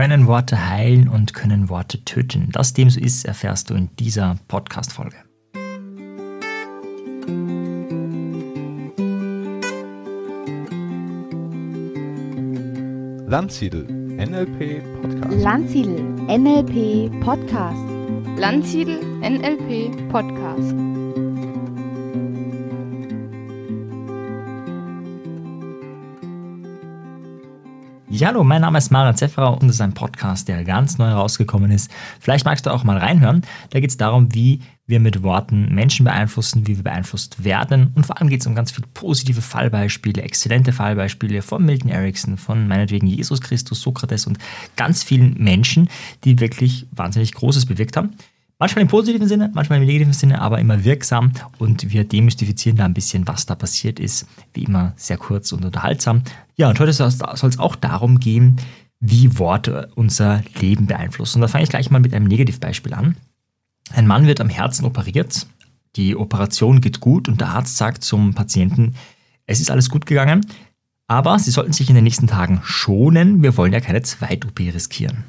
Können Worte heilen und können Worte töten? Dass dem so ist, erfährst du in dieser Podcast-Folge. Landsiedel NLP Podcast. Landsiedel NLP Podcast. Landsiedel NLP Podcast. Ja, hallo, mein Name ist Mara Zefferer und das ist ein Podcast, der ganz neu rausgekommen ist. Vielleicht magst du auch mal reinhören. Da geht es darum, wie wir mit Worten Menschen beeinflussen, wie wir beeinflusst werden. Und vor allem geht es um ganz viele positive Fallbeispiele, exzellente Fallbeispiele von Milton Erickson, von meinetwegen Jesus Christus, Sokrates und ganz vielen Menschen, die wirklich wahnsinnig Großes bewirkt haben. Manchmal im positiven Sinne, manchmal im negativen Sinne, aber immer wirksam. Und wir demystifizieren da ein bisschen, was da passiert ist. Wie immer sehr kurz und unterhaltsam. Ja, und heute soll es auch darum gehen, wie Worte unser Leben beeinflussen. Und da fange ich gleich mal mit einem Negativbeispiel an. Ein Mann wird am Herzen operiert. Die Operation geht gut und der Arzt sagt zum Patienten, es ist alles gut gegangen, aber Sie sollten sich in den nächsten Tagen schonen. Wir wollen ja keine Zweit-OP riskieren.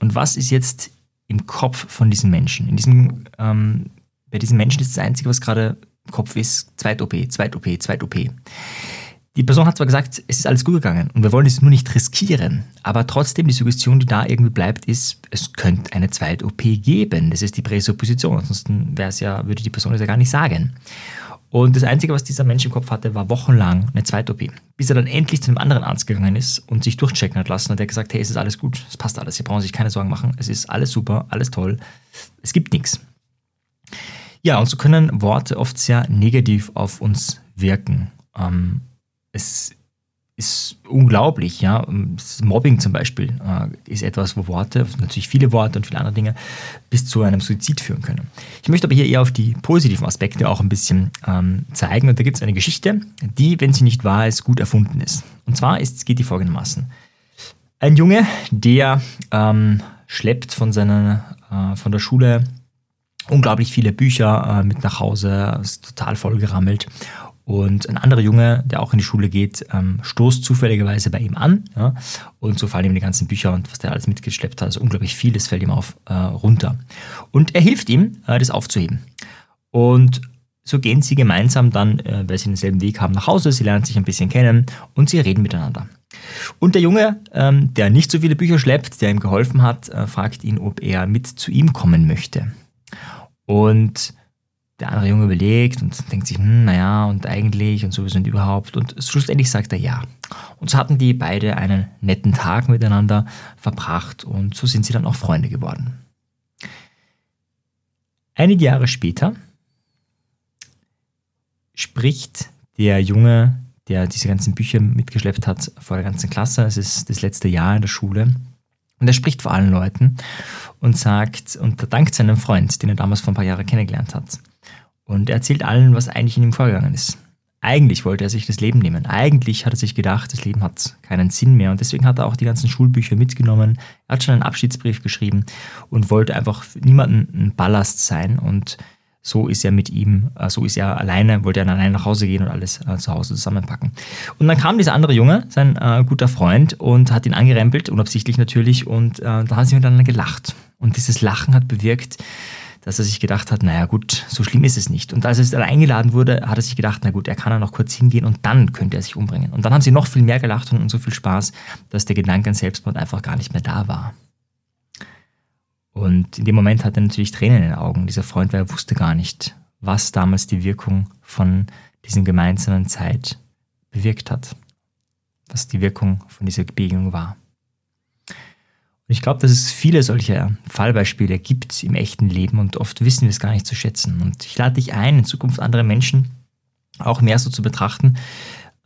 Und was ist jetzt im Kopf von diesen Menschen. In diesem, ähm, bei diesen Menschen ist das Einzige, was gerade im Kopf ist, Zweit-OP, Zweit-OP, Zweit-OP. Die Person hat zwar gesagt, es ist alles gut gegangen und wir wollen es nur nicht riskieren, aber trotzdem die Suggestion, die da irgendwie bleibt, ist, es könnte eine Zweit-OP geben. Das ist die Präsupposition, ansonsten ja, würde die Person das ja gar nicht sagen. Und das Einzige, was dieser Mensch im Kopf hatte, war wochenlang eine Zweit-OP. Bis er dann endlich zu einem anderen Arzt gegangen ist und sich durchchecken hat lassen und der gesagt, hey, es ist alles gut, es passt alles, Sie brauchen sich keine Sorgen machen, es ist alles super, alles toll, es gibt nichts. Ja, und so können Worte oft sehr negativ auf uns wirken. Ähm, es ist unglaublich, ja. Mobbing zum Beispiel äh, ist etwas, wo Worte, natürlich viele Worte und viele andere Dinge, bis zu einem Suizid führen können. Ich möchte aber hier eher auf die positiven Aspekte auch ein bisschen ähm, zeigen. Und da gibt es eine Geschichte, die, wenn sie nicht wahr ist, gut erfunden ist. Und zwar ist, geht die folgendermaßen. Ein Junge, der ähm, schleppt von, seiner, äh, von der Schule unglaublich viele Bücher äh, mit nach Hause, ist total voll gerammelt und ein anderer Junge, der auch in die Schule geht, ähm, stoßt zufälligerweise bei ihm an. Ja, und so fallen ihm die ganzen Bücher und was der alles mitgeschleppt hat, also unglaublich viel, das fällt ihm auf, äh, runter. Und er hilft ihm, äh, das aufzuheben. Und so gehen sie gemeinsam dann, äh, weil sie denselben Weg haben, nach Hause. Sie lernen sich ein bisschen kennen und sie reden miteinander. Und der Junge, ähm, der nicht so viele Bücher schleppt, der ihm geholfen hat, äh, fragt ihn, ob er mit zu ihm kommen möchte. Und der andere Junge überlegt und denkt sich, hm, naja, und eigentlich und sowieso und überhaupt. Und schlussendlich sagt er ja. Und so hatten die beide einen netten Tag miteinander verbracht und so sind sie dann auch Freunde geworden. Einige Jahre später spricht der Junge, der diese ganzen Bücher mitgeschleppt hat, vor der ganzen Klasse, es ist das letzte Jahr in der Schule, und er spricht vor allen Leuten und sagt, und er dankt seinem Freund, den er damals vor ein paar Jahren kennengelernt hat. Und er erzählt allen, was eigentlich in ihm vorgegangen ist. Eigentlich wollte er sich das Leben nehmen. Eigentlich hat er sich gedacht, das Leben hat keinen Sinn mehr. Und deswegen hat er auch die ganzen Schulbücher mitgenommen. Er hat schon einen Abschiedsbrief geschrieben und wollte einfach niemandem ein Ballast sein. Und so ist er mit ihm, äh, so ist er alleine, wollte er alleine nach Hause gehen und alles äh, zu Hause zusammenpacken. Und dann kam dieser andere Junge, sein äh, guter Freund, und hat ihn angerempelt, unabsichtlich natürlich, und äh, da haben sie miteinander gelacht. Und dieses Lachen hat bewirkt, dass er sich gedacht hat, naja gut, so schlimm ist es nicht. Und als er dann eingeladen wurde, hat er sich gedacht, na gut, er kann ja noch kurz hingehen und dann könnte er sich umbringen. Und dann haben sie noch viel mehr gelacht und so viel Spaß, dass der Gedanke an Selbstmord einfach gar nicht mehr da war. Und in dem Moment hat er natürlich Tränen in den Augen. Dieser Freund, weil er wusste gar nicht, was damals die Wirkung von diesem gemeinsamen Zeit bewirkt hat. Was die Wirkung von dieser Begegnung war. Und ich glaube, dass es viele solcher Fallbeispiele gibt im echten Leben und oft wissen wir es gar nicht zu schätzen. Und ich lade dich ein, in Zukunft andere Menschen auch mehr so zu betrachten,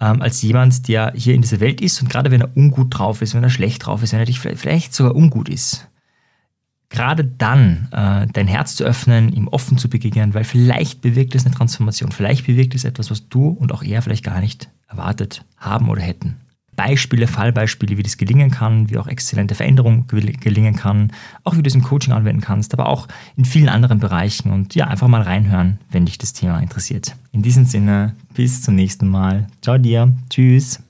ähm, als jemand, der hier in dieser Welt ist und gerade wenn er ungut drauf ist, wenn er schlecht drauf ist, wenn er dich vielleicht sogar ungut ist, gerade dann äh, dein Herz zu öffnen, ihm offen zu begegnen, weil vielleicht bewirkt es eine Transformation, vielleicht bewirkt es etwas, was du und auch er vielleicht gar nicht erwartet haben oder hätten. Beispiele, Fallbeispiele, wie das gelingen kann, wie auch exzellente Veränderung gelingen kann, auch wie du das im Coaching anwenden kannst, aber auch in vielen anderen Bereichen und ja, einfach mal reinhören, wenn dich das Thema interessiert. In diesem Sinne, bis zum nächsten Mal. Ciao dir. Tschüss.